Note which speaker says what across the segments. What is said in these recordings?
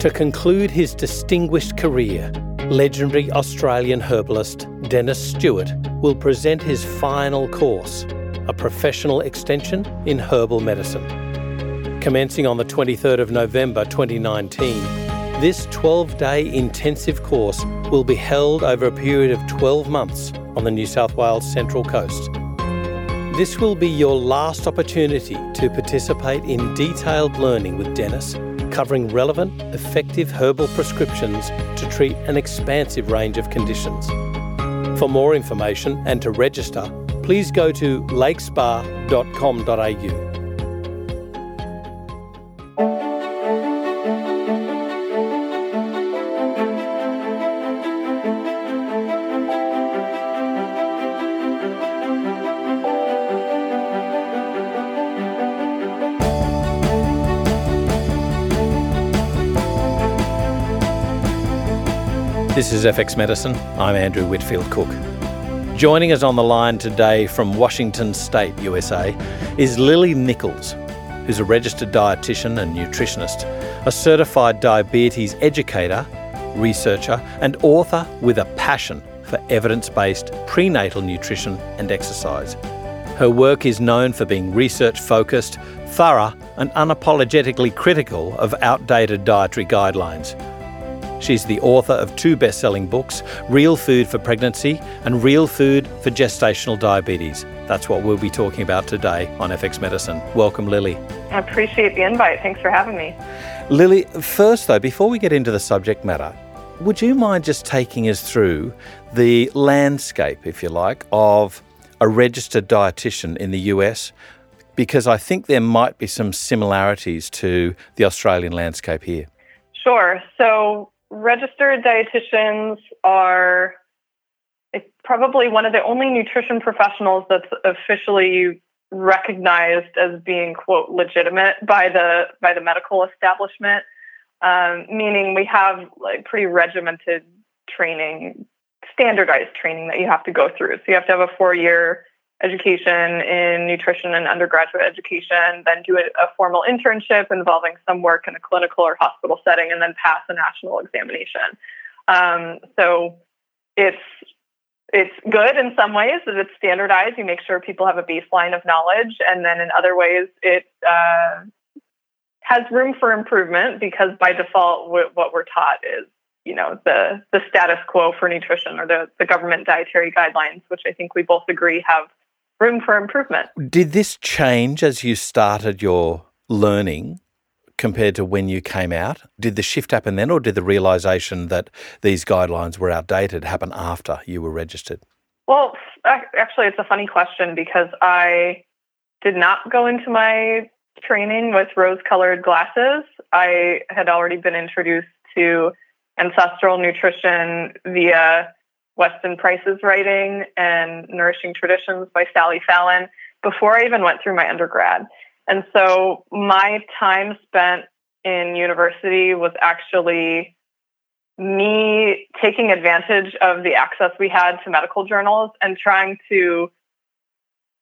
Speaker 1: To conclude his distinguished career, legendary Australian herbalist Dennis Stewart will present his final course, a professional extension in herbal medicine. Commencing on the 23rd of November 2019, this 12 day intensive course will be held over a period of 12 months on the New South Wales Central Coast. This will be your last opportunity to participate in detailed learning with Dennis, covering relevant, effective herbal prescriptions to treat an expansive range of conditions. For more information and to register, please go to lakespa.com.au. This is FX Medicine. I'm Andrew Whitfield Cook. Joining us on the line today from Washington State, USA, is Lily Nichols, who's a registered dietitian and nutritionist, a certified diabetes educator, researcher, and author with a passion for evidence based prenatal nutrition and exercise. Her work is known for being research focused, thorough, and unapologetically critical of outdated dietary guidelines. She's the author of two best selling books Real Food for Pregnancy and Real Food for Gestational Diabetes. That's what we'll be talking about today on FX Medicine. Welcome, Lily.
Speaker 2: I appreciate the invite. Thanks for having me.
Speaker 1: Lily, first though, before we get into the subject matter, would you mind just taking us through the landscape, if you like, of a registered dietitian in the US? Because I think there might be some similarities to the Australian landscape here.
Speaker 2: Sure. So, registered dietitians are probably one of the only nutrition professionals that's officially recognized as being quote legitimate by the by the medical establishment. Um, meaning we have like pretty regimented training standardized training that you have to go through. So you have to have a four year education in nutrition and undergraduate education, then do a, a, formal internship involving some work in a clinical or hospital setting, and then pass a national examination. Um, so it's it's good in some ways that it's standardized. You make sure people have a baseline of knowledge, and then in other ways, it uh, has room for improvement because by default, w- what we're taught is you know the the status quo for nutrition or the the government dietary guidelines, which I think we both agree have room for improvement.
Speaker 1: Did this change as you started your learning compared to when you came out? Did the shift happen then, or did the realization that these guidelines were outdated happen after you were registered?
Speaker 2: Well, actually, it's a funny question because I did not go into my training with rose colored glasses. I had already been introduced to ancestral nutrition via Weston Price's writing and Nourishing Traditions by Sally Fallon before I even went through my undergrad. And so my time spent in university was actually me taking advantage of the access we had to medical journals and trying to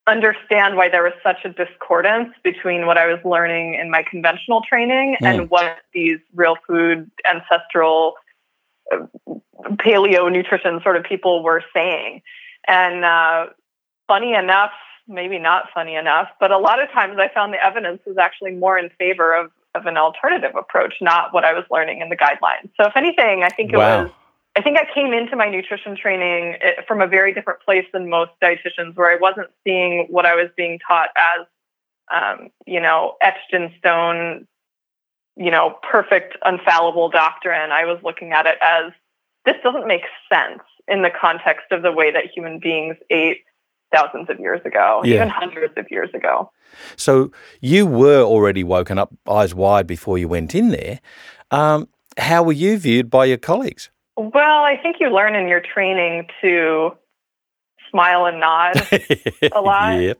Speaker 2: understand why there was such a discordance between what I was learning in my conventional training mm. and what these real food ancestral paleo nutrition sort of people were saying. And uh, funny enough, maybe not funny enough, but a lot of times I found the evidence was actually more in favor of, of an alternative approach, not what I was learning in the guidelines. So if anything, I think it wow. was I think I came into my nutrition training eh, from a very different place than most dietitians, where I wasn't seeing what I was being taught as, um, you know, etched in stone you know, perfect, infallible doctrine. I was looking at it as this doesn't make sense in the context of the way that human beings ate thousands of years ago, yeah. even hundreds of years ago.
Speaker 1: So you were already woken up eyes wide before you went in there. Um, how were you viewed by your colleagues?
Speaker 2: Well, I think you learn in your training to smile and nod a lot.
Speaker 1: yep.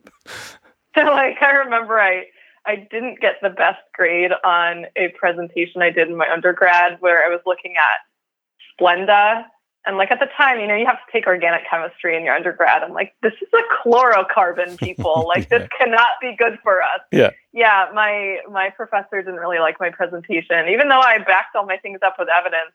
Speaker 2: So, like, I remember I I didn't get the best grade on a presentation I did in my undergrad where I was looking at Splenda And like at the time, you know, you have to take organic chemistry in your undergrad. I'm like, this is a chlorocarbon, people. Like this cannot be good for us.
Speaker 1: Yeah.
Speaker 2: Yeah. My my professor didn't really like my presentation, even though I backed all my things up with evidence.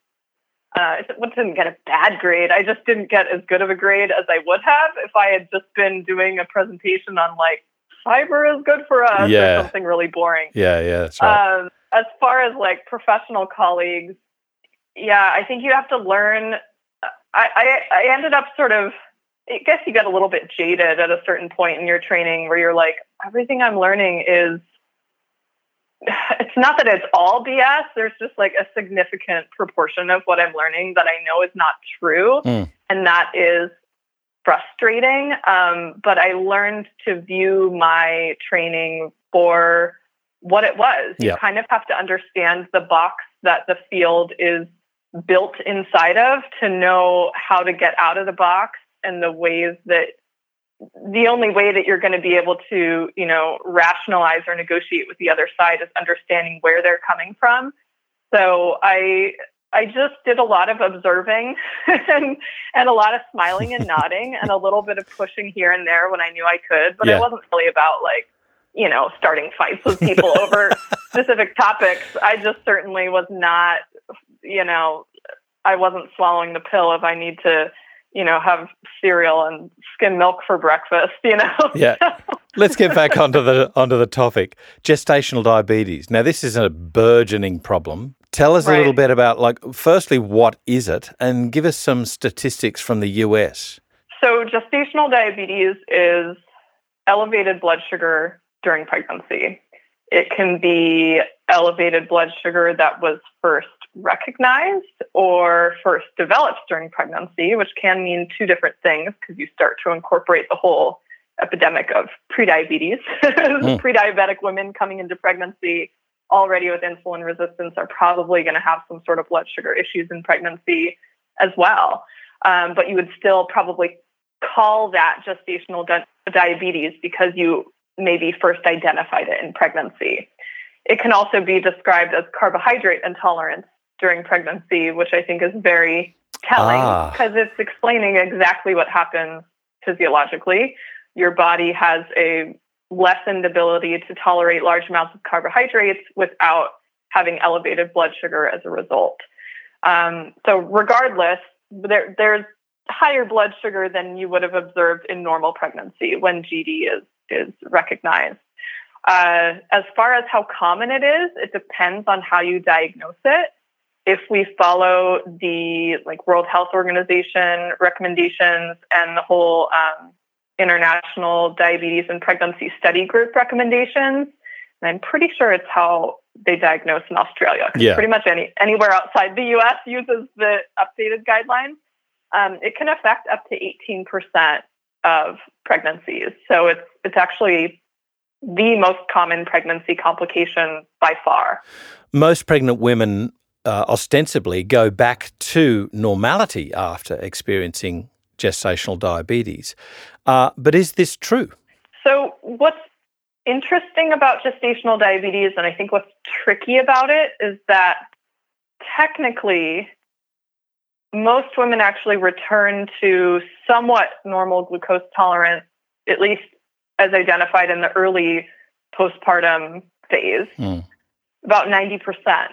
Speaker 2: Uh, it didn't get a bad grade. I just didn't get as good of a grade as I would have if I had just been doing a presentation on like fiber is good for us
Speaker 1: Yeah.
Speaker 2: or something really boring.
Speaker 1: Yeah, yeah, that's right.
Speaker 2: Um, as far as like professional colleagues, yeah, I think you have to learn. I, I, I ended up sort of, I guess you get a little bit jaded at a certain point in your training where you're like, everything I'm learning is, it's not that it's all BS. There's just like a significant proportion of what I'm learning that I know is not true.
Speaker 1: Mm.
Speaker 2: And that is frustrating. Um, but I learned to view my training for what it was.
Speaker 1: Yeah.
Speaker 2: You kind of have to understand the box that the field is built inside of to know how to get out of the box and the ways that the only way that you're going to be able to, you know, rationalize or negotiate with the other side is understanding where they're coming from. So I I just did a lot of observing and and a lot of smiling and nodding and a little bit of pushing here and there when I knew I could, but
Speaker 1: Yeah.
Speaker 2: it wasn't really about like, you know, starting fights with people over specific topics. I just certainly was not, you know, I wasn't swallowing the pill if I need to, you know, have cereal and skim milk for breakfast, you know.
Speaker 1: Yeah. Let's get back onto the onto the topic. Gestational diabetes. Now this is a burgeoning problem. Tell us a little bit about like firstly what is it and give us some statistics from the US.
Speaker 2: So, gestational diabetes is elevated blood sugar during pregnancy. It can be elevated blood sugar that was first recognized or first developed during pregnancy, which can mean two different things because you start to incorporate the whole epidemic of prediabetes. Hmm. Pre-diabetic women coming into pregnancy already with insulin resistance are probably going to have some sort of blood sugar issues in pregnancy as well. Um, but you would still probably call that gestational di- diabetes because you maybe first identified it in pregnancy. It can also be described as carbohydrate intolerance during pregnancy, which I think is very telling
Speaker 1: Ah.
Speaker 2: because it's explaining exactly what happens physiologically. Your body has a lessened ability to tolerate large amounts of carbohydrates without having elevated blood sugar as a result. Um, so, regardless, there, there's higher blood sugar than you would have observed in normal pregnancy when GD is is recognized. Uh, as far as how common it is, it depends on how you diagnose it. If we follow the like World Health Organization recommendations and the whole um, International Diabetes and Pregnancy Study Group recommendations, and I'm pretty sure it's how they diagnose in Australia.
Speaker 1: Yeah.
Speaker 2: Pretty much any anywhere outside the U.S. uses the updated guidelines. Um, it can affect up to 18% of pregnancies. So it's it's actually the most common pregnancy complication by far.
Speaker 1: Most pregnant women uh, ostensibly go back to normality after experiencing gestational diabetes. Uh, but is this true?
Speaker 2: So what's interesting about gestational diabetes, and I think what's tricky about it, is that technically most women actually return to somewhat normal glucose tolerance, at least as identified in the early postpartum phase.
Speaker 1: Mm.
Speaker 2: About 90%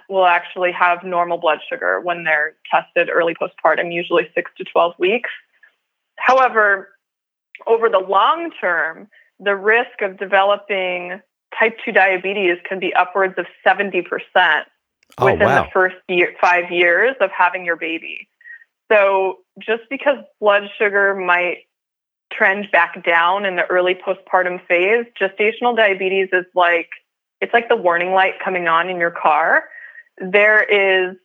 Speaker 2: will actually have normal blood sugar when they're tested early postpartum, usually six to 12 weeks. However, over the long term, the risk of developing type 2 diabetes can be upwards of 70%
Speaker 1: Oh,
Speaker 2: within
Speaker 1: wow.
Speaker 2: the first year, five years of having your baby. So just because blood sugar might trend back down in the early postpartum phase, gestational diabetes is like it's like the warning light coming on in your car. There is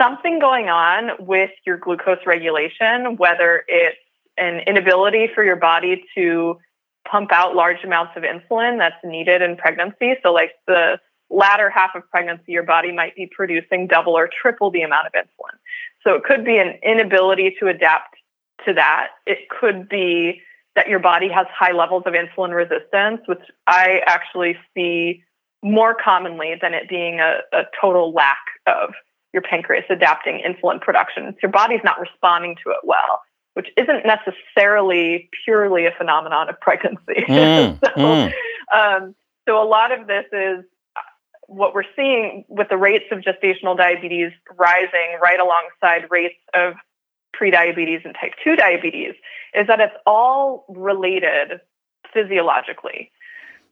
Speaker 2: something going on with your glucose regulation, whether it's an inability for your body to pump out large amounts of insulin that's needed in pregnancy. So, like the latter half of pregnancy, your body might be producing double or triple the amount of insulin. So, it could be an inability to adapt to that. It could be that your body has high levels of insulin resistance, which I actually see more commonly than it being a, a total lack of your pancreas adapting insulin production. Your body's not responding to it well, which isn't necessarily purely a phenomenon of pregnancy. Mm, so, mm. Um, so a lot of this is what we're seeing with the rates of gestational diabetes rising right alongside rates of prediabetes and type 2 diabetes is that it's all related physiologically.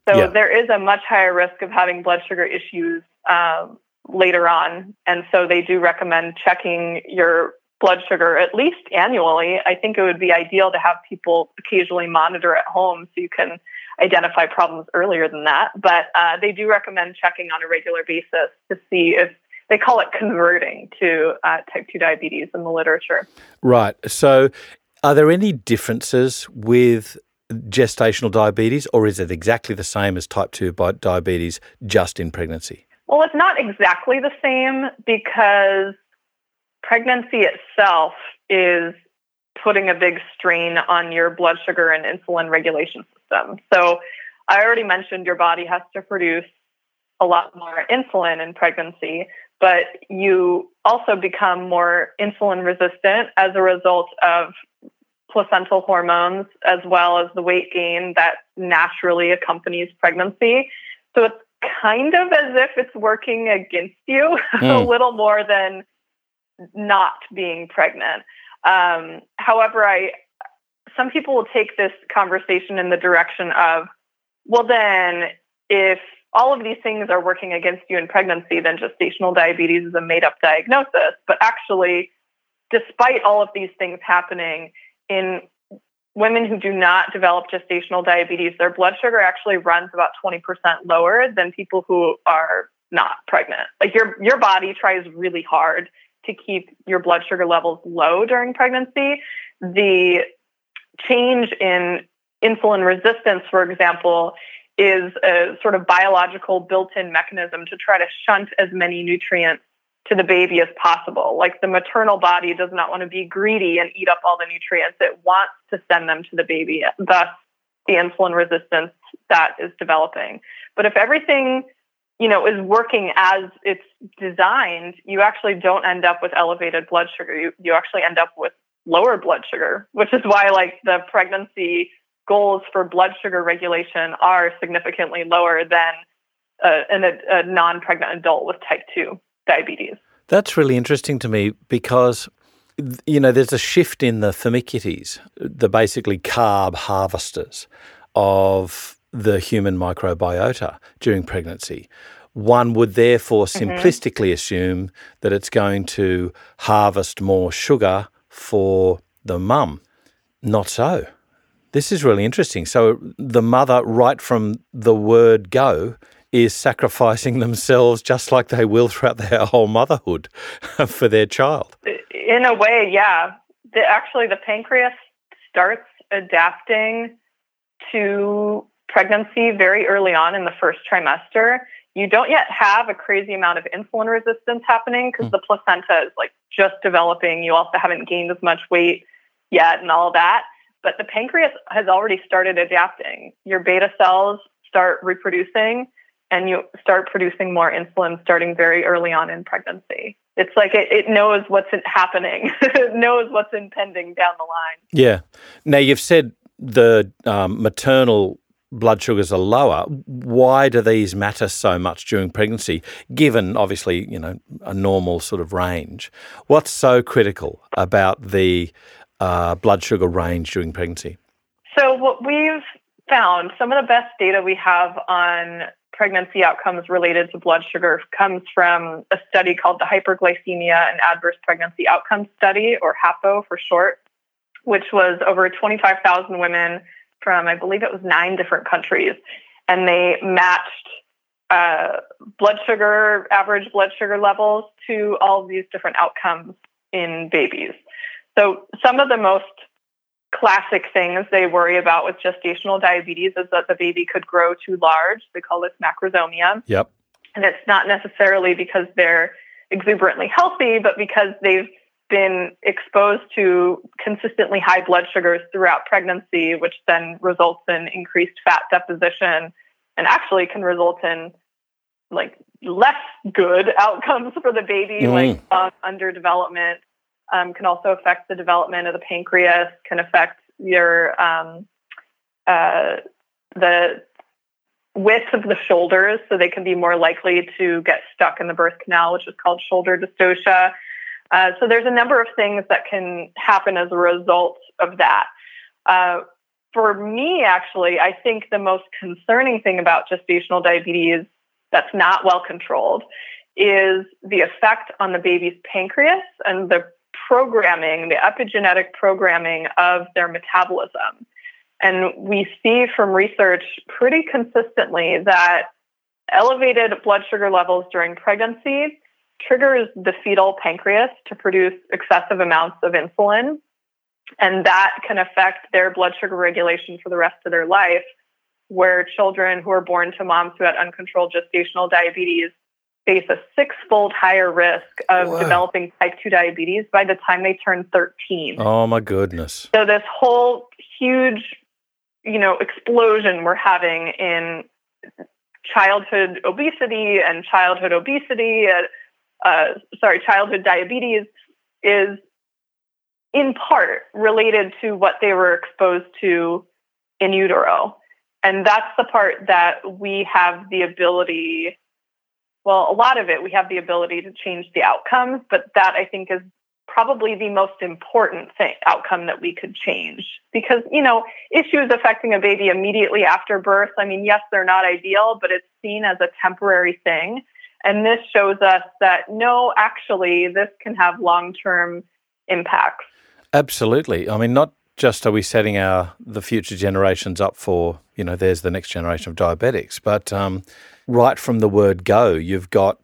Speaker 2: So yeah. there is a much higher risk of having blood sugar issues um, later on. And so they do recommend checking your blood sugar at least annually. I think it would be ideal to have people occasionally monitor at home so you can identify problems earlier than that. But uh, they do recommend checking on a regular basis to see if they call it converting to uh, type 2 diabetes in the literature.
Speaker 1: Right. So, are there any differences with gestational diabetes, or is it exactly the same as type 2 diabetes just in pregnancy?
Speaker 2: Well, it's not exactly the same because pregnancy itself is putting a big strain on your blood sugar and insulin regulation system. So, I already mentioned your body has to produce a lot more insulin in pregnancy, but you also become more insulin resistant as a result of placental hormones as well as the weight gain that naturally accompanies pregnancy. So it's kind of as if it's working against you mm. a little more than not being pregnant. Um, however, I some people will take this conversation in the direction of, well, then if all of these things are working against you in pregnancy, then gestational diabetes is a made up diagnosis. But actually, despite all of these things happening, in women who do not develop gestational diabetes, their blood sugar actually runs about 20% lower than people who are not pregnant. Like your your body tries really hard to keep your blood sugar levels low during pregnancy. The change in insulin resistance, for example, is a sort of biological built-in mechanism to try to shunt as many nutrients to the baby as possible. Like the maternal body does not want to be greedy and eat up all the nutrients. It wants to send them to the baby, thus the insulin resistance that is developing. But if everything, you know, is working as it's designed, you actually don't end up with elevated blood sugar. You you actually end up with lower blood sugar, which is why like the pregnancy goals for blood sugar regulation are significantly lower than uh, a, a non-pregnant adult with type 2 diabetes.
Speaker 1: That's really interesting to me because you know there's a shift in the firmicutes, the basically carb harvesters of the human microbiota during pregnancy. One would therefore mm-hmm. simplistically assume that it's going to harvest more sugar for the mum. Not so. This is really interesting. So the mother, right from the word go, is sacrificing themselves just like they will throughout their whole motherhood for their child.
Speaker 2: In a way, yeah. The, actually, the pancreas starts adapting to pregnancy very early on in the first trimester. You don't yet have a crazy amount of insulin resistance happening because mm. the placenta is like just developing. You also haven't gained as much weight yet and all that but the pancreas has already started adapting. Your beta cells start reproducing and you start producing more insulin starting very early on in pregnancy. It's like it, it knows what's happening, it knows what's impending down the line.
Speaker 1: Yeah. Now, you've said the um, maternal blood sugars are lower. Why do these matter so much during pregnancy, given obviously, you know, a normal sort of range? What's so critical about the uh, blood sugar range during pregnancy?
Speaker 2: So, what we've found, some of the best data we have on pregnancy outcomes related to blood sugar comes from a study called the Hyperglycemia and Adverse Pregnancy Outcomes Study, or HAPO for short, which was over 25,000 women from, I believe it was nine different countries. And they matched uh, blood sugar, average blood sugar levels to all these different outcomes in babies. So, some of the most classic things they worry about with gestational diabetes is that the baby could grow too large. They call this macrosomia.
Speaker 1: Yep.
Speaker 2: And it's not necessarily because they're exuberantly healthy, but because they've been exposed to consistently high blood sugars throughout pregnancy, which then results in increased fat deposition and actually can result in like less good outcomes for the baby, mm. like um, underdevelopment, um, can also affect the development of the pancreas, can affect your um, uh, the width of the shoulders, so they can be more likely to get stuck in the birth canal, which is called shoulder dystocia. Uh, so there's a number of things that can happen as a result of that. Uh, for me, actually, I think the most concerning thing about gestational diabetes that's not well controlled is the effect on the baby's pancreas and the programming, the epigenetic programming of their metabolism. And we see from research pretty consistently that elevated blood sugar levels during pregnancy triggers the fetal pancreas to produce excessive amounts of insulin. And that can affect their blood sugar regulation for the rest of their life, where children who are born to moms who had uncontrolled gestational diabetes face a six-fold higher risk of developing type 2 diabetes by the time they turn 13.
Speaker 1: Oh my goodness.
Speaker 2: So this whole huge, you know, explosion we're having in childhood obesity and childhood obesity, uh, uh, sorry, childhood diabetes is in part related to what they were exposed to in utero. And that's the part that we have the ability well, a lot of it, we have the ability to change the outcomes, but that I think is probably the most important thing outcome that we could change because you know issues affecting a baby immediately after birth i mean yes they're not ideal but it's seen as a temporary thing and this shows us that no actually this can have long-term impacts
Speaker 1: absolutely i mean not just are we setting our the future generations up for you know there's the next generation of diabetics but um, right from the word go, you've got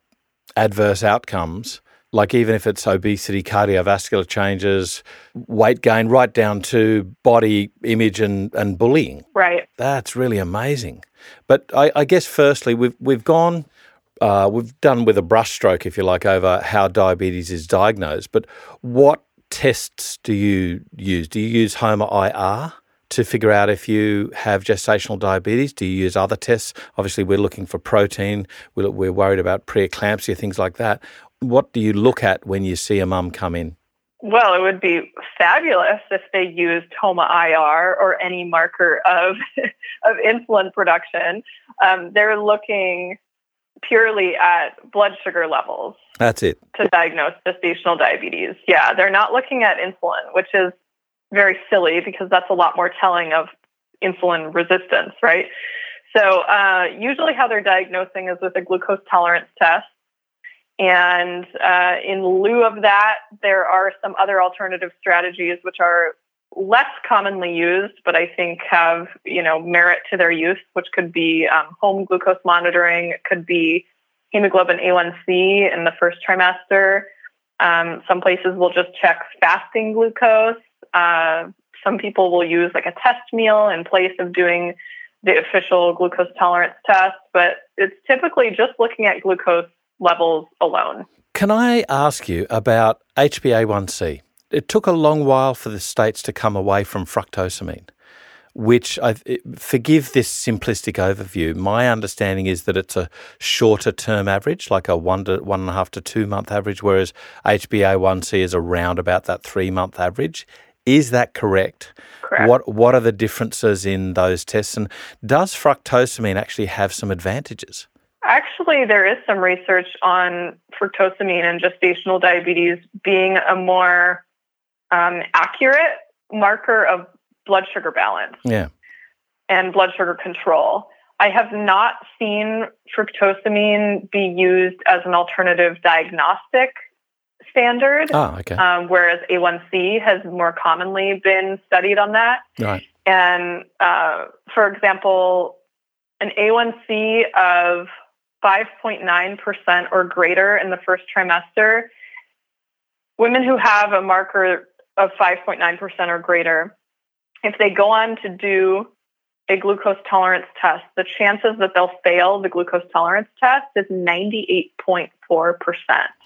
Speaker 1: adverse outcomes. Like even if it's obesity, cardiovascular changes, weight gain, right down to body image and, and bullying.
Speaker 2: Right.
Speaker 1: That's really amazing. But I, I guess firstly, we've we've gone uh, we've done with a brushstroke, if you like, over how diabetes is diagnosed. But what tests do you use? Do you use HOMA IR? to figure out if you have gestational diabetes? Do you use other tests? Obviously, we're looking for protein. We're worried about preeclampsia, things like that. What do you look at when you see a mum come in?
Speaker 2: Well, it would be fabulous if they used HOMA IR or any marker of of insulin production. Um, they're looking purely at blood sugar levels.
Speaker 1: That's it.
Speaker 2: To diagnose gestational diabetes. Yeah, they're not looking at insulin, which is very silly because that's a lot more telling of insulin resistance, right? So uh, usually how they're diagnosing is with a glucose tolerance test. And uh, in lieu of that, there are some other alternative strategies which are less commonly used, but I think have you know merit to their use, which could be um, home glucose monitoring, it could be hemoglobin A1C in the first trimester. Um, some places will just check fasting glucose. Uh, some people will use like a test meal in place of doing the official glucose tolerance test, but it's typically just looking at glucose levels alone.
Speaker 1: Can I ask you about HbA1c? It took a long while for the states to come away from fructosamine, which I forgive this simplistic overview. My understanding is that it's a shorter term average, like a one to one and a half to two month average, whereas HbA1c is around about that three month average. Is that correct?
Speaker 2: Correct.
Speaker 1: What What are the differences in those tests, and does fructosamine actually have some advantages?
Speaker 2: Actually, there is some research on fructosamine and gestational diabetes being a more um, accurate marker of blood sugar balance.
Speaker 1: Yeah.
Speaker 2: And blood sugar control. I have not seen fructosamine be used as an alternative diagnostic standard.
Speaker 1: Oh, okay.
Speaker 2: Um, whereas A1C has more commonly been studied on that.
Speaker 1: Right.
Speaker 2: And uh, for example, an A1C of 5.9% or greater in the first trimester, women who have a marker of 5.9% or greater, if they go on to do a glucose tolerance test, the chances that they'll fail the glucose tolerance test is 98.4%.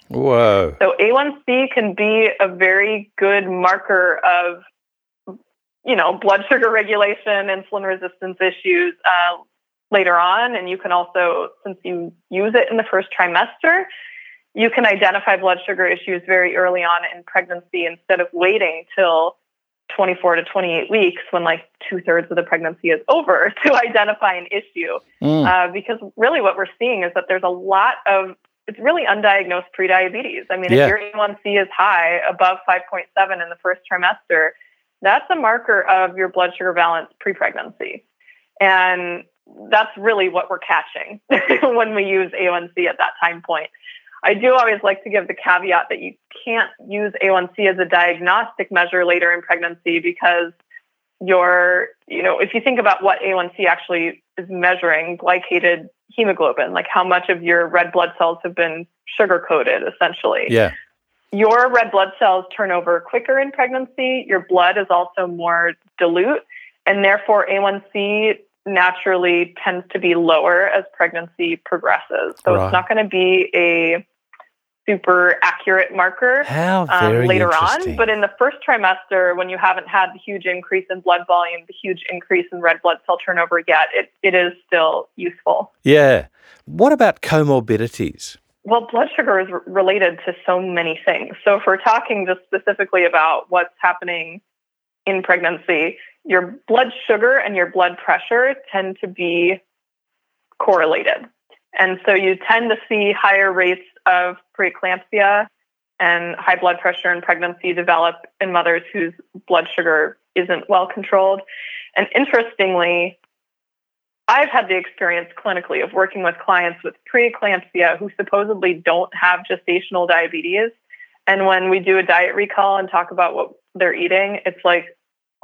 Speaker 1: Whoa.
Speaker 2: So A1C can be a very good marker of, you know, blood sugar regulation, insulin resistance issues. Uh, later on. And you can also, since you use it in the first trimester, you can identify blood sugar issues very early on in pregnancy instead of waiting till 24 to 28 weeks when like two thirds of the pregnancy is over to identify an issue. Mm. Uh, because really what we're seeing is that there's a lot of, it's really undiagnosed prediabetes. I mean, yeah. if your A1C is high, above 5.7 in the first trimester, that's a marker of your blood sugar balance pre pregnancy. And that's really what we're catching when we use A1C at that time point. I do always like to give the caveat that you can't use A1C as a diagnostic measure later in pregnancy because your, you know, if you think about what A1C actually is measuring, glycated hemoglobin, like how much of your red blood cells have been sugar coated essentially.
Speaker 1: Yeah.
Speaker 2: Your red blood cells turn over quicker in pregnancy. Your blood is also more dilute, and therefore A1C naturally tends to be lower as pregnancy progresses. So right. it's not going to be a super accurate marker
Speaker 1: um,
Speaker 2: later on. But in the first trimester, when you haven't had the huge increase in blood volume, the huge increase in red blood cell turnover yet, it, it is still useful.
Speaker 1: Yeah. What about comorbidities?
Speaker 2: Well, blood sugar is related to so many things. So if we're talking just specifically about what's happening in pregnancy, your blood sugar and your blood pressure tend to be correlated. And so you tend to see higher rates of preeclampsia and high blood pressure in pregnancy develop in mothers whose blood sugar isn't well controlled. And interestingly, I've had the experience clinically of working with clients with preeclampsia who supposedly don't have gestational diabetes. And when we do a diet recall and talk about what they're eating, it's like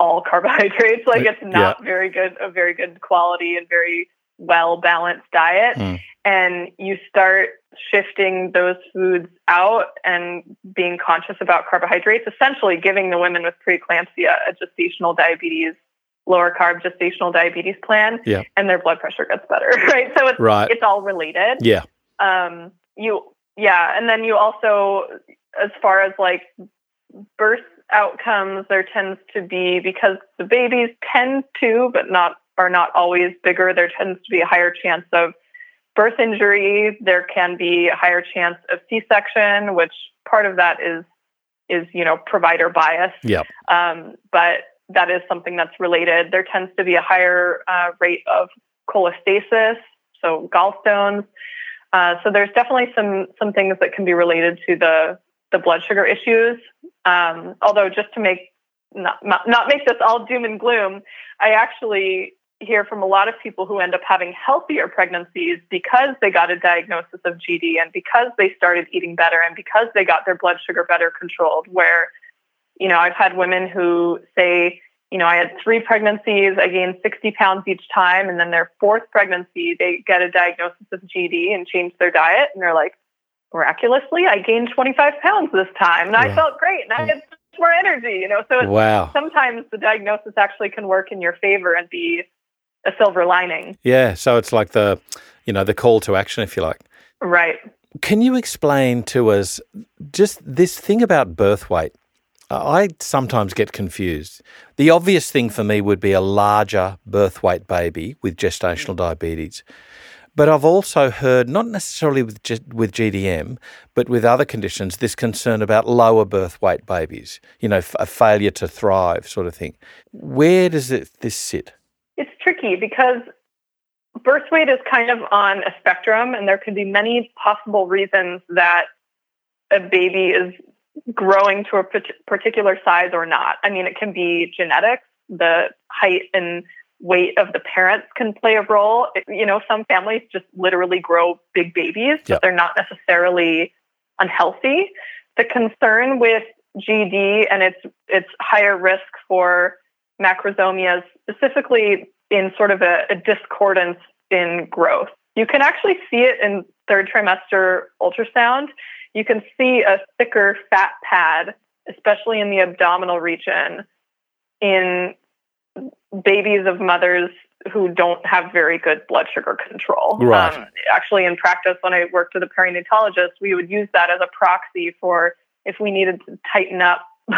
Speaker 2: all carbohydrates. Like it's not yeah. very good, a very good quality and very well balanced diet. Mm. And you start shifting those foods out and being conscious about carbohydrates, essentially giving the women with preeclampsia a gestational diabetes, lower carb gestational diabetes plan,
Speaker 1: yeah.
Speaker 2: and their blood pressure gets better. Right. So it's right. it's all related.
Speaker 1: Yeah.
Speaker 2: Um you yeah, and then you also as far as like birth outcomes there tends to be because the babies tend to but not are not always bigger there tends to be a higher chance of birth injury. There can be a higher chance of c-section which part of that is is you know provider bias.
Speaker 1: Yeah.
Speaker 2: Um, but that is something that's related. There tends to be a higher uh, rate of cholestasis so gallstones. Uh, so there's definitely some some things that can be related to the the blood sugar issues. Um, although, just to make not, not make this all doom and gloom, I actually hear from a lot of people who end up having healthier pregnancies because they got a diagnosis of GD and because they started eating better and because they got their blood sugar better controlled. Where, you know, I've had women who say, you know, I had three pregnancies, I gained 60 pounds each time, and then their fourth pregnancy, they get a diagnosis of GD and change their diet, and they're like, miraculously, I gained 25 pounds this time and I felt great and I had much more energy, you know. So
Speaker 1: wow.
Speaker 2: sometimes the diagnosis actually can work in your favor and be a silver lining.
Speaker 1: Yeah. So it's like the, you know, the call to action, if you like.
Speaker 2: Right.
Speaker 1: Can you explain to us just this thing about birth weight? I sometimes get confused. The obvious thing for me would be a larger birth weight baby with gestational diabetes. But I've also heard, not necessarily with G- with GDM, but with other conditions, this concern about lower birth weight babies. You know, f- a failure to thrive, sort of thing. Where does it, this sit?
Speaker 2: It's tricky because birth weight is kind of on a spectrum, and there could be many possible reasons that a baby is growing to a particular size or not. I mean, it can be genetics, the height and weight of the parents can play a role. You know, some families just literally grow big babies, but they're not necessarily unhealthy. The concern with GD and its its higher risk for macrosomias, specifically in sort of a, a discordance in growth. You can actually see it in third trimester ultrasound. You can see a thicker fat pad, especially in the abdominal region, in babies of mothers who don't have very good blood sugar control.
Speaker 1: Right. Um,
Speaker 2: actually, in practice, when I worked with a perinatologist, we would use that as a proxy for if we needed to tighten up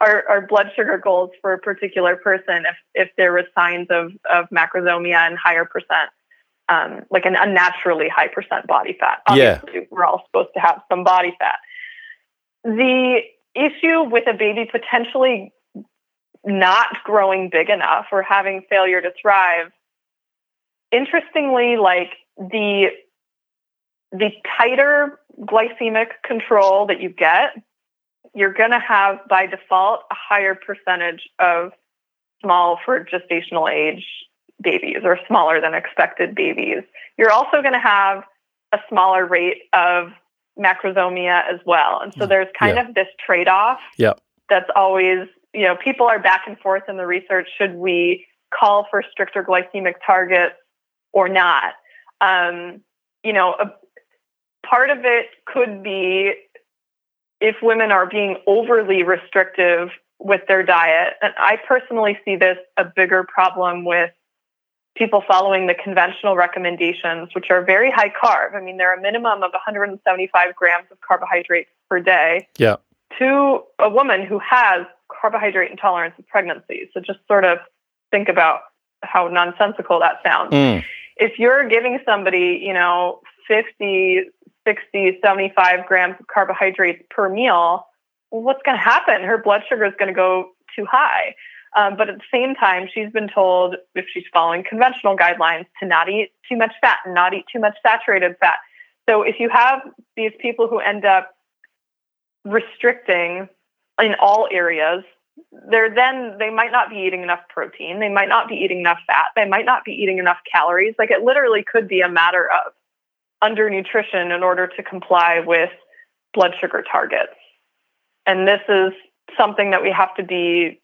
Speaker 2: our, our blood sugar goals for a particular person, if, if there were signs of, of macrosomia and higher percent um, like an unnaturally high percent body fat. Obviously, yeah. we're all supposed to have some body fat. The issue with a baby potentially not growing big enough or having failure to thrive, interestingly, like the the tighter glycemic control that you get, you're going to have by default a higher percentage of small for gestational age babies or smaller than expected babies. You're also going to have a smaller rate of macrosomia as well. And so mm. there's kind yeah. of this trade off
Speaker 1: yeah.
Speaker 2: that's always, you know, people are back and forth in the research. Should we call for stricter glycemic targets or not? Um, you know, a, part of it could be if women are being overly restrictive with their diet. And I personally see this a bigger problem with people following the conventional recommendations, which are very high carb. I mean, they're a minimum of 175 grams of carbohydrates per day.
Speaker 1: Yeah.
Speaker 2: To a woman who has carbohydrate intolerance of pregnancy. So just sort of think about how nonsensical that sounds.
Speaker 1: Mm.
Speaker 2: If you're giving somebody, you know, 50, 60, 75 grams of carbohydrates per meal, well, what's going to happen? Her blood sugar is going to go too high. Um, but at the same time, she's been told if she's following conventional guidelines to not eat too much fat and not eat too much saturated fat. So if you have these people who end up restricting in all areas, they're then they might not be eating enough protein, they might not be eating enough fat, they might not be eating enough calories. Like it literally could be a matter of undernutrition in order to comply with blood sugar targets. And this is something that we have to be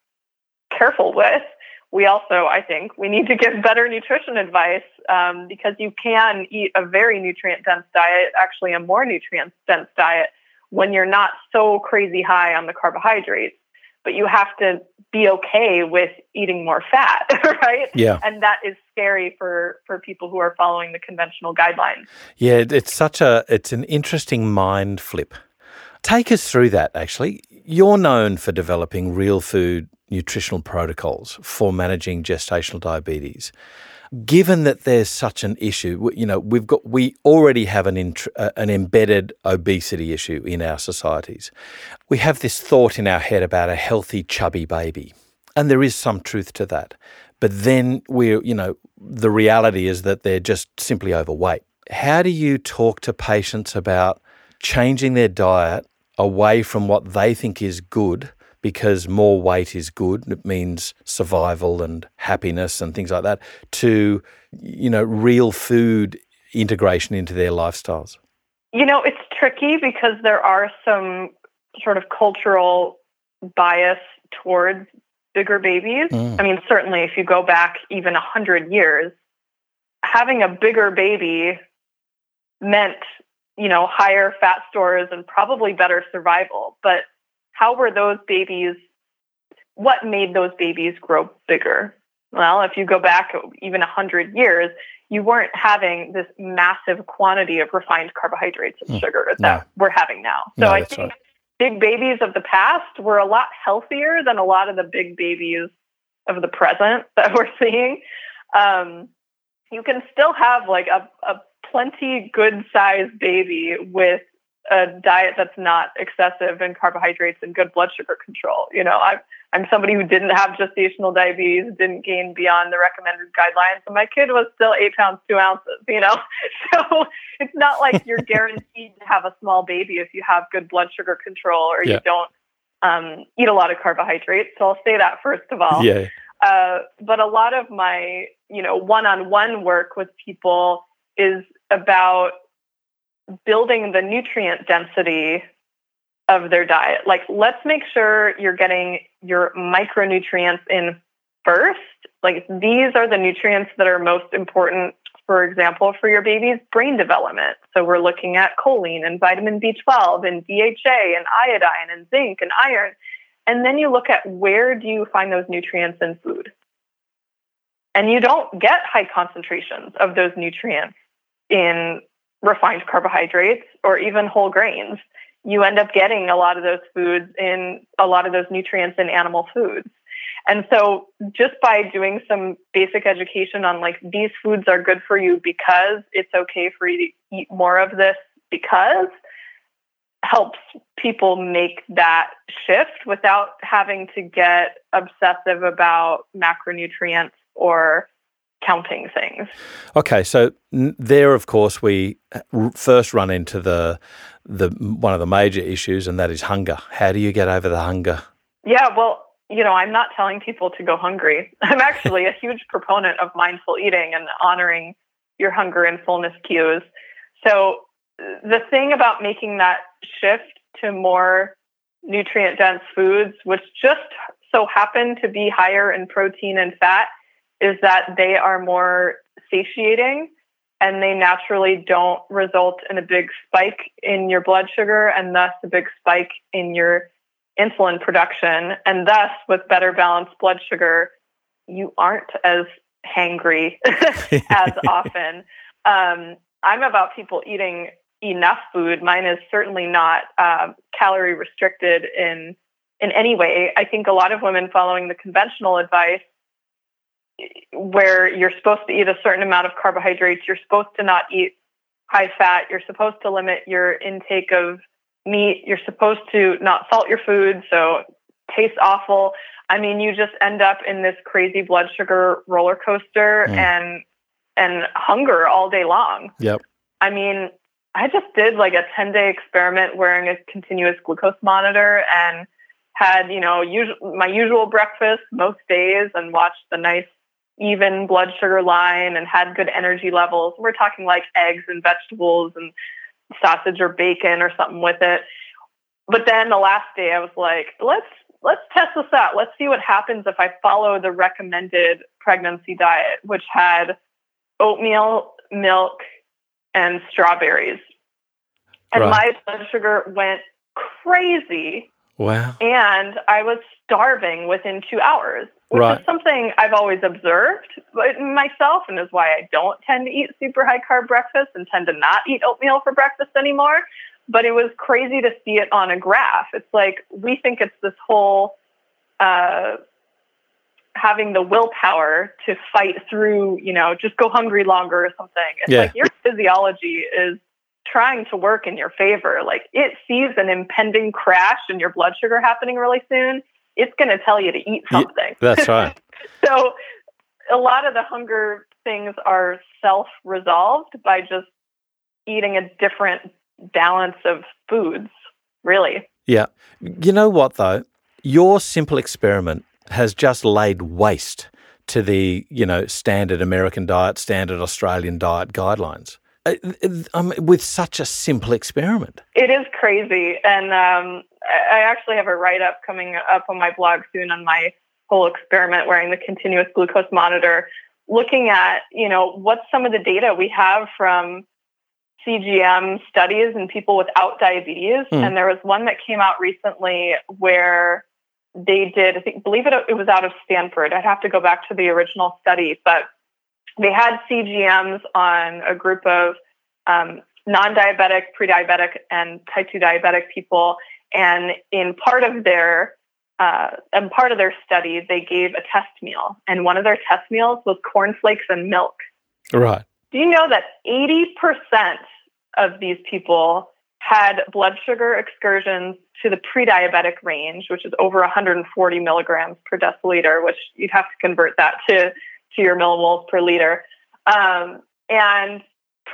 Speaker 2: careful with. We also, I think, we need to give better nutrition advice um, because you can eat a very nutrient dense diet, actually a more nutrient dense diet, when you're not so crazy high on the carbohydrates. But you have to be okay with eating more fat, right?
Speaker 1: Yeah.
Speaker 2: And that is scary for for people who are following the conventional guidelines.
Speaker 1: Yeah, it's such a it's an interesting mind flip. Take us through that actually. You're known for developing real food nutritional protocols for managing gestational diabetes. Given that there's such an issue, you know, we've got we already have an int- uh, an embedded obesity issue in our societies. We have this thought in our head about a healthy chubby baby, and there is some truth to that. But then we're, you know, the reality is that they're just simply overweight. How do you talk to patients about changing their diet away from what they think is good because more weight is good. It means survival and happiness and things like that. To you know, real food integration into their lifestyles.
Speaker 2: You know, it's tricky because there are some sort of cultural bias towards bigger babies. Mm. I mean, certainly if you go back even a hundred years, having a bigger baby meant you know higher fat stores and probably better survival but how were those babies, what made those babies grow bigger? Well, if you go back even 100 years, you weren't having this massive quantity of refined carbohydrates and mm, sugar that no. we're having now. So no, I think right. big babies of the past were a lot healthier than a lot of the big babies of the present that we're seeing. Um, you can still have like a, a plenty good sized baby with a diet that's not excessive in carbohydrates and good blood sugar control. You know, I'm I'm somebody who didn't have gestational diabetes, didn't gain beyond the recommended guidelines, and my kid was still eight pounds two ounces. You know, so it's not like you're guaranteed to have a small baby if you have good blood sugar control or yeah. you don't um, eat a lot of carbohydrates. So I'll say that first of all.
Speaker 1: Yeah.
Speaker 2: Uh, but a lot of my, you know, one-on-one work with people is about building the nutrient density of their diet. Like, let's make sure you're getting your micronutrients in first. Like, these are the nutrients that are most important, for example, for your baby's brain development. So, we're looking at choline and vitamin B12 and DHA and iodine and zinc and iron. And then you look at where do you find those nutrients in food? And you don't get high concentrations of those nutrients in refined carbohydrates or even whole grains. You end up getting a lot of those foods in a lot of those nutrients in animal foods. And so just by doing some basic education on like these foods are good for you because it's okay for you to eat more of this because helps people make that shift without having to get obsessive about macronutrients or counting things.
Speaker 1: Okay, so there, of course, we uh, first run into the the one of the major issues, and that is hunger. How do you get over the hunger?
Speaker 2: Yeah, well, you know, I'm not telling people to go hungry. I'm actually a huge proponent of mindful eating and honoring your hunger and fullness cues. So uh, the thing about making that shift to more nutrient dense foods, which just so happen to be higher in protein and fat, is that they are more satiating and they naturally don't result in a big spike in your blood sugar and thus a big spike in your insulin production. And thus, with better balanced blood sugar, you aren't as hangry as often. Um, I'm about people eating enough food. Mine is certainly not uh, calorie restricted in in any way. I think a lot of women following the conventional advice, where you're supposed to eat a certain amount of carbohydrates, you're supposed to not eat high fat, you're supposed to limit your intake of meat, you're supposed to not salt your food, so tastes awful. I mean, you just end up in this crazy blood sugar roller coaster mm. and and hunger all day long.
Speaker 1: Yep.
Speaker 2: I mean, I just did like a 10 day experiment wearing a continuous glucose monitor and had, you know, usual, my usual breakfast most days and watched the nice even blood sugar line and had good energy levels. We're talking like eggs and vegetables and sausage or bacon or something with it. But then the last day I was like, let's let's test this out. Let's see what happens if I follow the recommended pregnancy diet, which had oatmeal, milk, and strawberries. And right. my blood sugar went crazy.
Speaker 1: Wow.
Speaker 2: And I was starving within two hours, which right. is something I've always observed myself and is why I don't tend to eat super high carb breakfast and tend to not eat oatmeal for breakfast anymore. But it was crazy to see it on a graph. It's like we think it's this whole uh, having the willpower to fight through, you know, just go hungry longer or something. It's yeah. like your physiology is trying to work in your favor. Like it sees an impending crash and your blood sugar happening really soon. It's going to tell you to eat something.
Speaker 1: Yeah, that's right.
Speaker 2: so a lot of the hunger things are self resolved by just eating a different balance of foods, really.
Speaker 1: Yeah. You know what, though? Your simple experiment has just laid waste to the you know standard American diet, standard Australian diet guidelines. Uh, um, with such a simple experiment,
Speaker 2: it is crazy. And um, I actually have a write up coming up on my blog soon on my whole experiment wearing the continuous glucose monitor, looking at you know what's some of the data we have from CGM studies in people without diabetes. Mm. And there was one that came out recently where they did, I think, believe it, it was out of Stanford. I'd have to go back to the original study, but they had CGMs on a group of um, non-diabetic, pre-diabetic, and type 2 diabetic people. And in part of their uh, and part of their study, they gave a test meal, and one of their test meals was cornflakes and milk.
Speaker 1: Right.
Speaker 2: Do you know that 80% of these people had blood sugar excursions to the pre-diabetic range, which is over 140 milligrams per deciliter, which you'd have to convert that to to your millimoles per liter. Um, and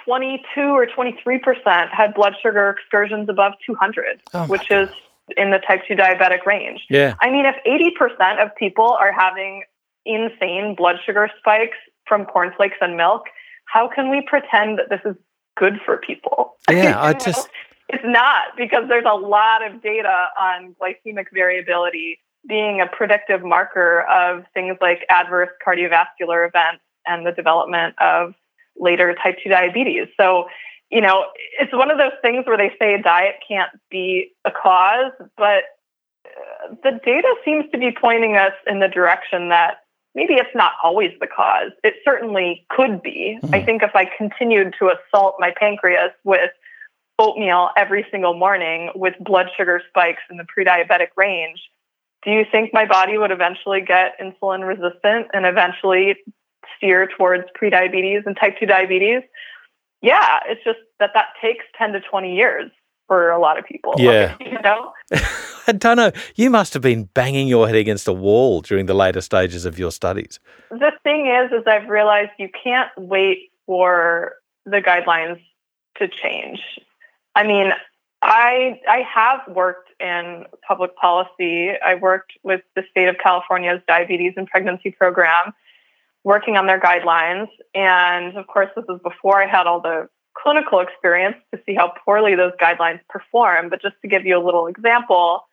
Speaker 2: 22 or 23 percent had blood sugar excursions above 200, oh which is in the type 2 diabetic range.
Speaker 1: Yeah.
Speaker 2: I mean, if 80 percent of people are having insane blood sugar spikes from cornflakes and milk, how can we pretend that this is good for people?
Speaker 1: Yeah, I just
Speaker 2: it's not because there's a lot of data on glycemic variability being a predictive marker of things like adverse cardiovascular events and the development of later type 2 diabetes. So, you know, it's one of those things where they say diet can't be a cause, but uh, the data seems to be pointing us in the direction that maybe it's not always the cause. It certainly could be. Mm-hmm. I think if I continued to assault my pancreas with oatmeal every single morning with blood sugar spikes in the pre diabetic range, do you think my body would eventually get insulin resistant and eventually steer towards prediabetes and type 2 diabetes? Yeah, it's just that that takes 10 to 20 years for a lot of people.
Speaker 1: Yeah.
Speaker 2: You know?
Speaker 1: I don't know. You must have been banging your head against a wall during the later stages of your studies.
Speaker 2: The thing is, is I've realized you can't wait for the guidelines to change. I mean, I I have worked in public policy. I worked with the state of California's diabetes and pregnancy program, working on their guidelines. And of course, this was before I had all the clinical experience to see how poorly those guidelines perform. But just to give you a little example,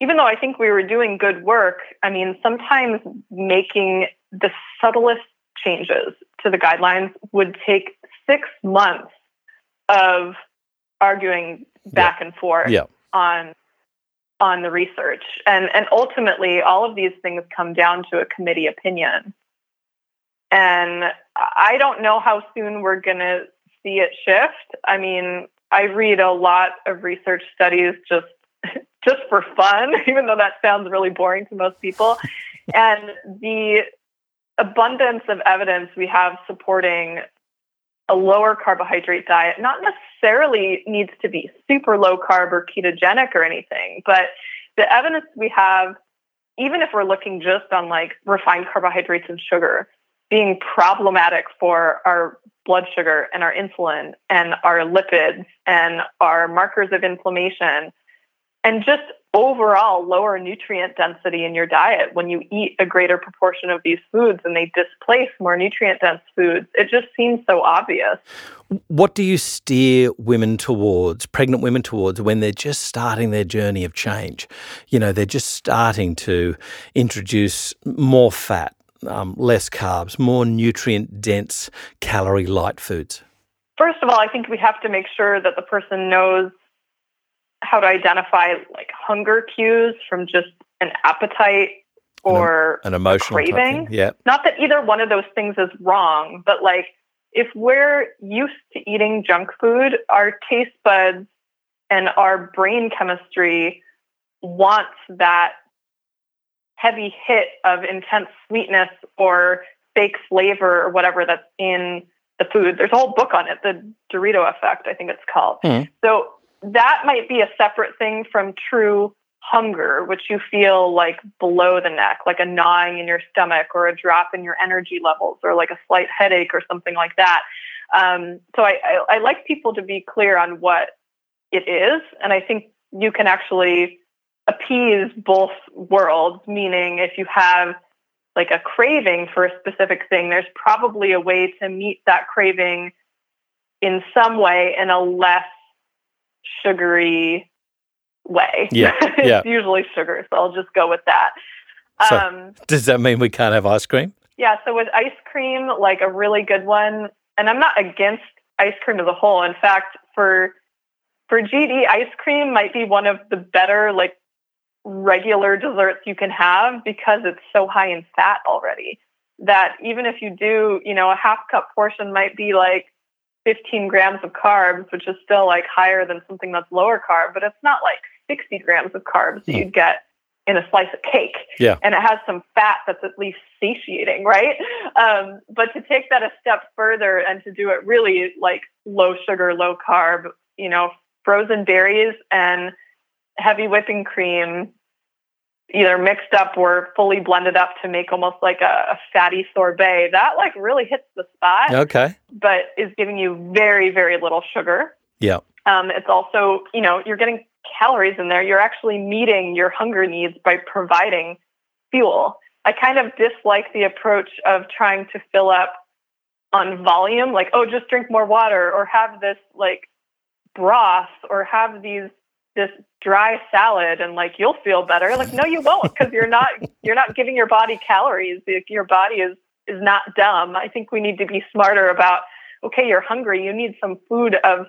Speaker 2: even though I think we were doing good work, I mean, sometimes making the subtlest changes to the guidelines would take six months of arguing back yeah. and forth
Speaker 1: yeah.
Speaker 2: on on the research. And and ultimately all of these things come down to a committee opinion. And I don't know how soon we're going to see it shift. I mean, I read a lot of research studies just just for fun, even though that sounds really boring to most people. and the abundance of evidence we have supporting a lower carbohydrate diet not necessarily needs to be super low carb or ketogenic or anything, but the evidence we have, even if we're looking just on like refined carbohydrates and sugar, being problematic for our blood sugar and our insulin and our lipids and our markers of inflammation and just overall lower nutrient density in your diet when you eat a greater proportion of these foods and they displace more nutrient dense foods. It just seems so obvious.
Speaker 1: What do you steer women towards, pregnant women towards, when they're just starting their journey of change? You know, they're just starting to introduce more fat, um, less carbs, more nutrient dense, calorie light foods?
Speaker 2: First of all, I think we have to make sure that the person knows how to identify hunger cues from just an appetite or
Speaker 1: an, an emotional
Speaker 2: craving.
Speaker 1: Yeah.
Speaker 2: Not that either one of those things is wrong, but like if we're used to eating junk food, our taste buds and our brain chemistry wants that heavy hit of intense sweetness or fake flavor or whatever that's in the food. There's a whole book on it, the Dorito effect, I think it's called. Mm. So that might be a separate thing from true hunger, which you feel like below the neck, like a gnawing in your stomach or a drop in your energy levels or like a slight headache or something like that. Um, so I, I, I like people to be clear on what it is. And I think you can actually appease both worlds, meaning if you have like a craving for a specific thing, there's probably a way to meet that craving in some way in a less sugary way.
Speaker 1: Yeah.
Speaker 2: it's usually sugar, so I'll just go with that.
Speaker 1: So um, does that mean we can't have ice cream?
Speaker 2: Yeah. So with ice cream, like a really good one, and I'm not against ice cream as a whole. In fact, for for GD, ice cream might be one of the better like regular desserts you can have because it's so high in fat already. That even if you do, you know, a half cup portion might be like 15 grams of carbs, which is still like higher than something that's lower carb, but it's not like 60 grams of carbs that hmm. you'd get in a slice of cake.
Speaker 1: Yeah.
Speaker 2: And it has some fat that's at least satiating, right? Um, but to take that a step further and to do it really like low sugar, low carb, you know, frozen berries and heavy whipping cream either mixed up or fully blended up to make almost like a, a, fatty sorbet. That like really hits the spot.
Speaker 1: Okay.
Speaker 2: But is giving you very, very little sugar.
Speaker 1: Yeah.
Speaker 2: Um, it's also, you know, you're getting calories in there. You're actually meeting your hunger needs by providing fuel. I kind of dislike the approach of trying to fill up on volume, like, oh, just drink more water or have this like broth or have these this dry salad and like you'll feel better. Like no you won't because you're not you're not giving your body calories. Your body is is not dumb. I think we need to be smarter about okay you're hungry you need some food of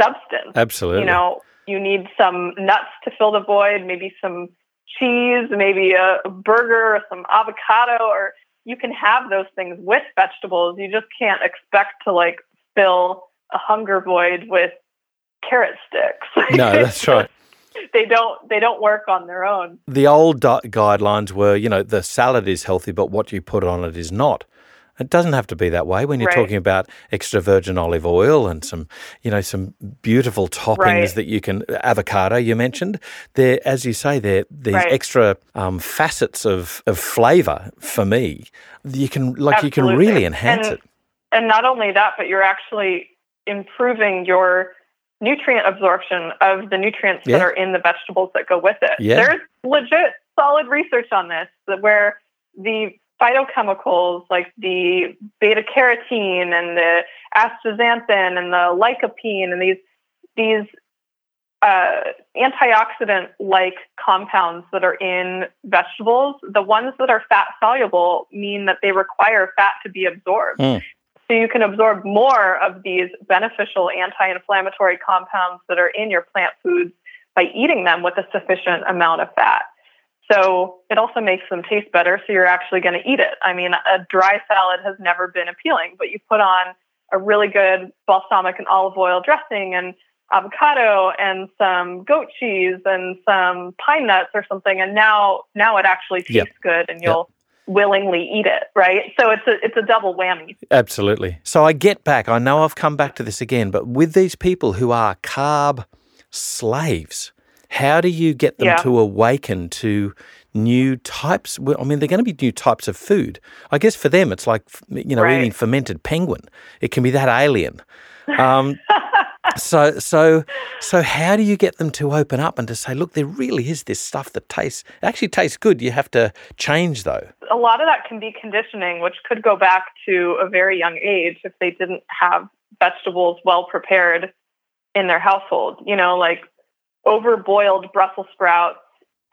Speaker 2: substance.
Speaker 1: Absolutely.
Speaker 2: You know you need some nuts to fill the void maybe some cheese maybe a burger or some avocado or you can have those things with vegetables. You just can't expect to like fill a hunger void with carrot sticks.
Speaker 1: No, that's right.
Speaker 2: they don't they don't work on their own.
Speaker 1: The old guidelines were, you know, the salad is healthy, but what you put on it is not. It doesn't have to be that way when you're
Speaker 2: Right.
Speaker 1: talking about extra virgin olive oil and some, you know, some beautiful toppings
Speaker 2: Right.
Speaker 1: that you can. Avocado, you mentioned. There, as you say, there these
Speaker 2: Right.
Speaker 1: extra um, facets of of flavour for me. You can like you can really enhance
Speaker 2: And-
Speaker 1: it.
Speaker 2: And not only that, but you're actually improving your nutrient absorption of the nutrients
Speaker 1: Yeah.
Speaker 2: that are in the vegetables that go with it.
Speaker 1: Yeah.
Speaker 2: There's legit solid research on this that where the phytochemicals like the beta carotene and the astaxanthin and the lycopene and these these uh, antioxidant like compounds that are in vegetables, the ones that are fat soluble mean that they require fat to be absorbed.
Speaker 1: Mm.
Speaker 2: So you can absorb more of these beneficial anti inflammatory compounds that are in your plant foods by eating them with a sufficient amount of fat. So it also makes them taste better. So you're actually going to eat it. I mean, a dry salad has never been appealing, but you put on a really good balsamic and olive oil dressing and avocado and some goat cheese and some pine nuts or something, and now now it actually tastes
Speaker 1: Yep.
Speaker 2: good, and you'll willingly eat it, right? So it's a it's a double whammy.
Speaker 1: Absolutely. So I get back. I know I've come back to this again, but with these people who are carb slaves, how do you get them
Speaker 2: Yeah.
Speaker 1: to awaken to new types? I mean, they're going to be new types of food. I guess for them, it's like you know
Speaker 2: Right.
Speaker 1: eating fermented penguin. It can be that alien. Um, so so so how do you get them to open up and to say, look, there really is this stuff that tastes actually tastes good. You have to change though.
Speaker 2: a lot of that can be conditioning, which could go back to a very young age if they didn't have vegetables well prepared in their household. You know, like overboiled Brussels sprouts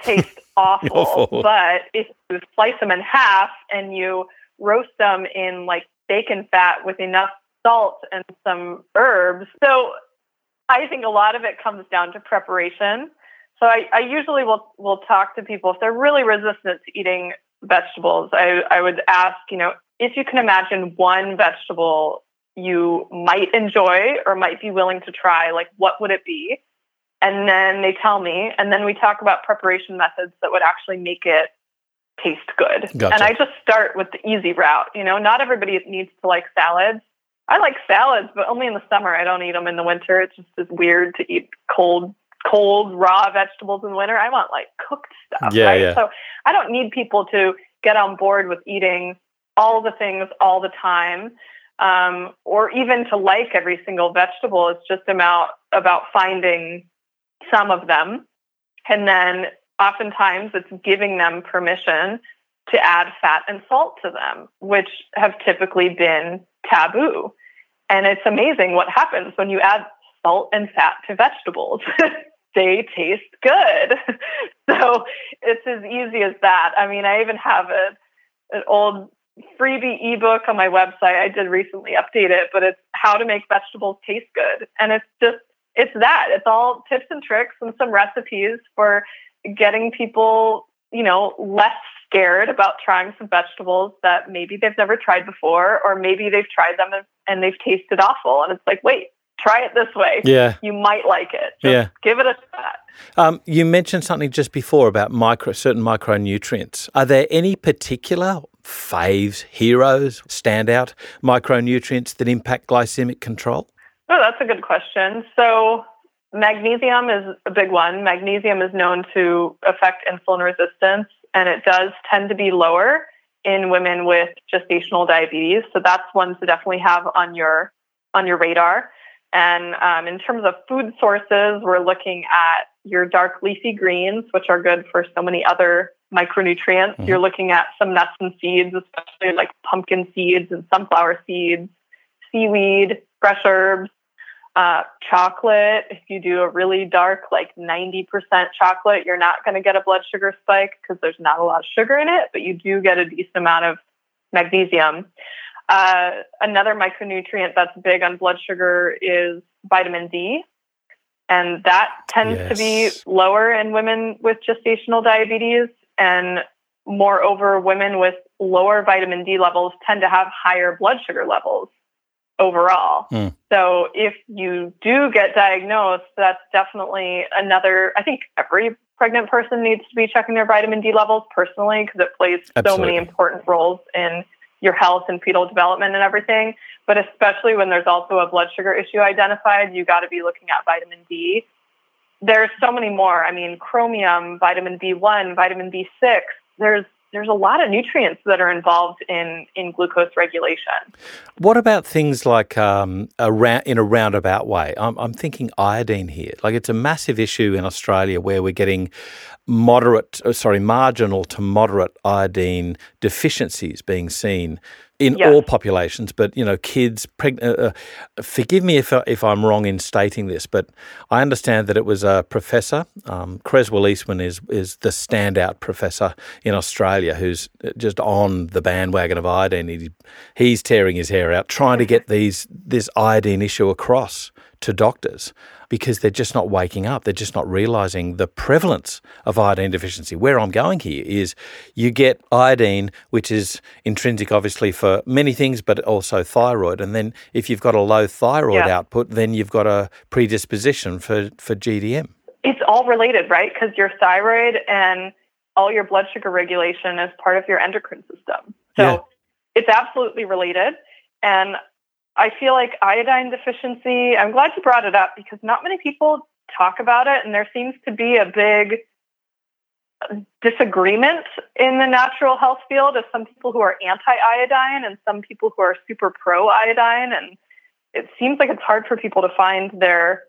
Speaker 2: taste awful,
Speaker 1: Awful.
Speaker 2: but if you slice them in half and you roast them in like bacon fat with enough salt and some herbs. So I think a lot of it comes down to preparation. So I, I usually will will talk to people if they're really resistant to eating vegetables. I, I would ask, you know, if you can imagine one vegetable you might enjoy or might be willing to try, like what would it be? And then they tell me, and then we talk about preparation methods that would actually make it taste good.
Speaker 1: Gotcha.
Speaker 2: And I just start with the easy route. You know, not everybody needs to like salads. I like salads, but only in the summer. I don't eat them in the winter. It's just as weird to eat cold, cold raw vegetables in winter. I want like cooked stuff.
Speaker 1: Yeah,
Speaker 2: right?
Speaker 1: yeah.
Speaker 2: So I don't need people to get on board with eating all the things all the time, um, or even to like every single vegetable. It's just about about finding some of them, and then oftentimes it's giving them permission to add fat and salt to them, which have typically been taboo. And it's amazing what happens when you add salt and fat to vegetables. they taste good. so it's as easy as that. I mean, I even have a, an old freebie ebook on my website. I did recently update it, but it's how to make vegetables taste good. And it's just, it's that. It's all tips and tricks and some recipes for getting people, you know, less scared about trying some vegetables that maybe they've never tried before, or maybe they've tried them and- and they've tasted awful. And it's like, wait, try it this way.
Speaker 1: Yeah.
Speaker 2: You might like it. Just
Speaker 1: Yeah.
Speaker 2: Give it a shot.
Speaker 1: Um, you mentioned something just before about micro certain micronutrients. Are there any particular faves, heroes, standout micronutrients that impact glycemic control?
Speaker 2: Oh, that's a good question. So, magnesium is a big one. Magnesium is known to affect insulin resistance, and it does tend to be lower in women with gestational diabetes. So that's one to definitely have on your on your radar. And um, in terms of food sources, we're looking at your dark leafy greens, which are good for so many other micronutrients.
Speaker 1: Mhm.
Speaker 2: You're looking at some nuts and seeds, especially like pumpkin seeds and sunflower seeds, seaweed, fresh herbs, uh, chocolate. If you do a really dark, like 90% chocolate, you're not going to get a blood sugar spike because there's not a lot of sugar in it, but you do get a decent amount of magnesium. Uh, another micronutrient that's big on blood sugar is vitamin D. And that tends to be lower in women with gestational diabetes. And moreover, women with lower vitamin D levels tend to have higher blood sugar levels. Overall. Mm. So if you do get diagnosed, that's definitely another, I think every pregnant person needs to be checking their vitamin D levels personally because it plays Absolutely. so many important roles in your health and fetal development and everything. But especially when there's also a blood sugar issue identified, you got to be looking at vitamin D. There's so many more. I mean, chromium, vitamin B1, vitamin B6. There's there's a lot of nutrients that are involved in in glucose regulation.
Speaker 1: What about things like um, a ra- in a roundabout way? I'm, I'm thinking iodine here. Like it's a massive issue in Australia where we're getting moderate, uh, sorry, marginal to moderate iodine deficiencies being seen in all populations, but you know, kids, pregnant. Uh, uh, forgive me if if I'm wrong in stating this, but I understand that it was a professor. Um, Creswell Eastman is is the standout professor in Australia who's just on the bandwagon of iodine. He, he's tearing his hair out trying to get these this iodine issue across to doctors because they're just not waking up. They're just not realizing the prevalence of iodine deficiency. Where I'm going here is you get iodine, which is intrinsic, obviously, for many things, but also thyroid. And then if you've got a low thyroid yeah. output, then you've got a predisposition for, for GDM.
Speaker 2: It's all related, right? Because your thyroid and all your blood sugar regulation is part of your endocrine system. So yeah. it's absolutely related. And I feel like iodine deficiency, I'm glad you brought it up because not many people talk about it, and there seems to be a big disagreement in the natural health field of some people who are anti iodine and some people who are super pro iodine. And it seems like it's hard for people to find their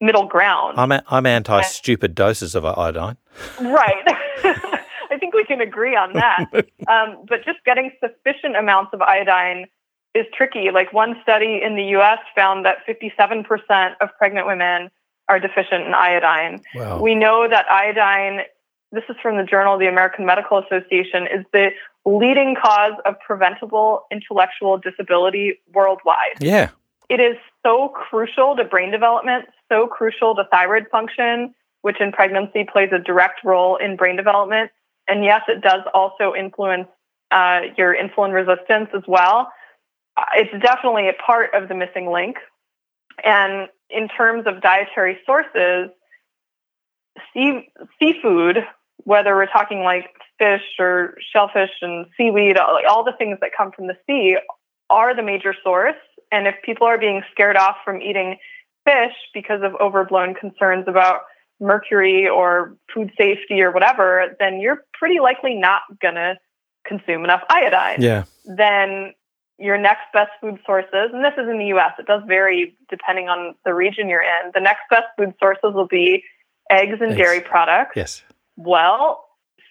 Speaker 2: middle ground.
Speaker 1: I'm, a, I'm anti stupid doses of iodine.
Speaker 2: Right. I think we can agree on that. Um, but just getting sufficient amounts of iodine is tricky. Like one study in the US found that 57% of pregnant women are deficient in iodine. Wow. We know that iodine, this is from the Journal of the American Medical Association, is the leading cause of preventable intellectual disability worldwide.
Speaker 1: Yeah.
Speaker 2: It is so crucial to brain development, so crucial to thyroid function, which in pregnancy plays a direct role in brain development. And yes, it does also influence uh, your insulin resistance as well Uh, it's definitely a part of the missing link. And in terms of dietary sources, sea, seafood, whether we're talking like fish or shellfish and seaweed, like all the things that come from the sea, are the major source. And if people are being scared off from eating fish because of overblown concerns about mercury or food safety or whatever, then you're pretty likely not going to consume enough iodine.
Speaker 1: Yeah.
Speaker 2: Then your next best food sources, and this is in the US, it does vary depending on the region you're in. The next best food sources will be eggs and eggs. dairy products.
Speaker 1: Yes.
Speaker 2: Well,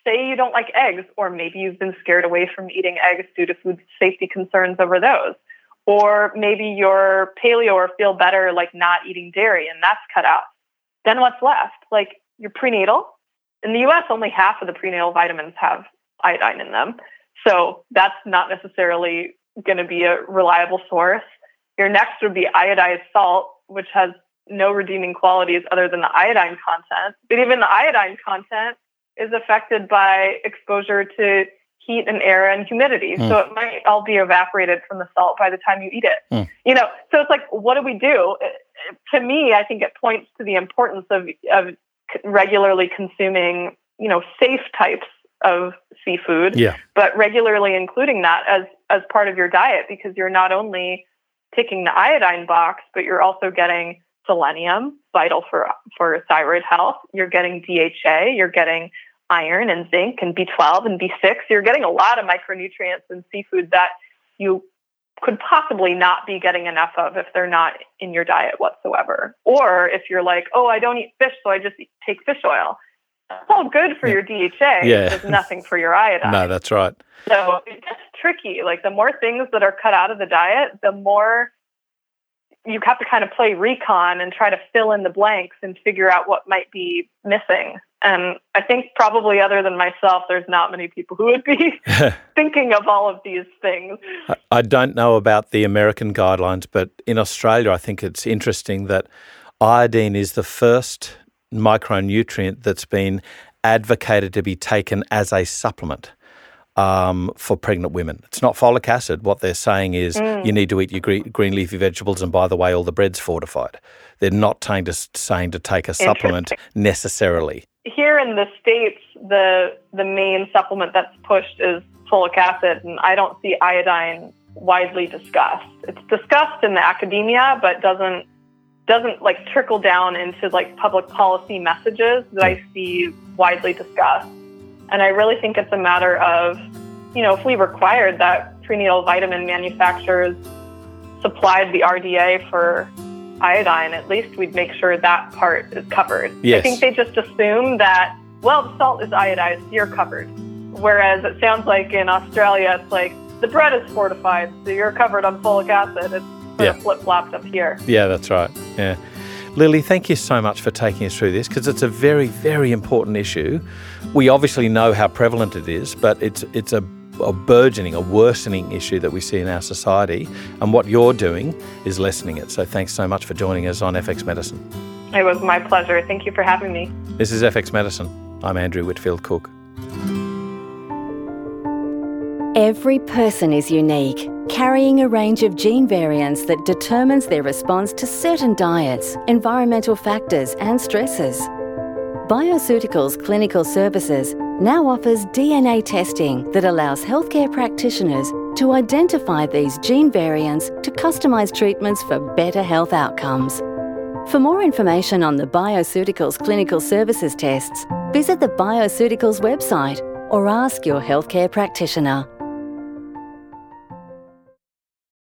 Speaker 2: say you don't like eggs, or maybe you've been scared away from eating eggs due to food safety concerns over those. Or maybe you're paleo or feel better like not eating dairy and that's cut out. Then what's left? Like your prenatal. In the US, only half of the prenatal vitamins have iodine in them. So that's not necessarily going to be a reliable source. Your next would be iodized salt, which has no redeeming qualities other than the iodine content. But even the iodine content is affected by exposure to heat and air and humidity. Mm. So it might all be evaporated from the salt by the time you eat it. Mm. You know, so it's like, what do we do? To me, I think it points to the importance of, of regularly consuming, you know, safe types of seafood,
Speaker 1: yeah.
Speaker 2: but regularly including that as as part of your diet because you're not only ticking the iodine box, but you're also getting selenium, vital for for thyroid health. You're getting DHA, you're getting iron and zinc and B12 and B6. You're getting a lot of micronutrients in seafood that you could possibly not be getting enough of if they're not in your diet whatsoever. Or if you're like, oh, I don't eat fish, so I just take fish oil all good for yeah. your DHA. Yeah. There's nothing for your iodine.
Speaker 1: No, that's right.
Speaker 2: So it's tricky. Like the more things that are cut out of the diet, the more you have to kind of play recon and try to fill in the blanks and figure out what might be missing. And I think probably other than myself, there's not many people who would be thinking of all of these things.
Speaker 1: I don't know about the American guidelines, but in Australia, I think it's interesting that iodine is the first micronutrient that's been advocated to be taken as a supplement. um, for pregnant women. It's not folic acid. What they're saying is
Speaker 2: Mm.
Speaker 1: you need to eat your green, green leafy vegetables, and by the way, all the bread's fortified. They're not saying to, saying to take a supplement necessarily.
Speaker 2: Here in the states, the the main supplement that's pushed is folic acid, and I don't see iodine widely discussed. It's discussed in the academia, but doesn't doesn't like trickle down into like public policy messages that I see widely discussed. And I really think it's a matter of, you know, if we required that prenatal vitamin manufacturers supplied the RDA for iodine, at least we'd make sure that part is covered.
Speaker 1: Yes.
Speaker 2: I think they just assume that, well, the salt is iodized, you're covered. Whereas it sounds like in Australia, it's like the bread is fortified, so you're covered on folic acid. It's sort
Speaker 1: Yeah.
Speaker 2: of flip flopped up here.
Speaker 1: Yeah, that's right. Yeah. Lily, thank you so much for taking us through this because it's a very, very important issue. We obviously know how prevalent it is, but it's it's a, a burgeoning, a worsening issue that we see in our society. And what you're doing is lessening it. So thanks so much for joining us on FX Medicine.
Speaker 2: It was my pleasure. Thank you for having me.
Speaker 1: This is FX Medicine. I'm Andrew Whitfield Cook.
Speaker 3: Every person is unique, carrying a range of gene variants that determines their response to certain diets, environmental factors, and stresses. Bioceuticals Clinical Services now offers DNA testing that allows healthcare practitioners to identify these gene variants to customise treatments for better health outcomes. For more information on the Bioceuticals Clinical Services tests, visit the Bioceuticals website or ask your healthcare practitioner.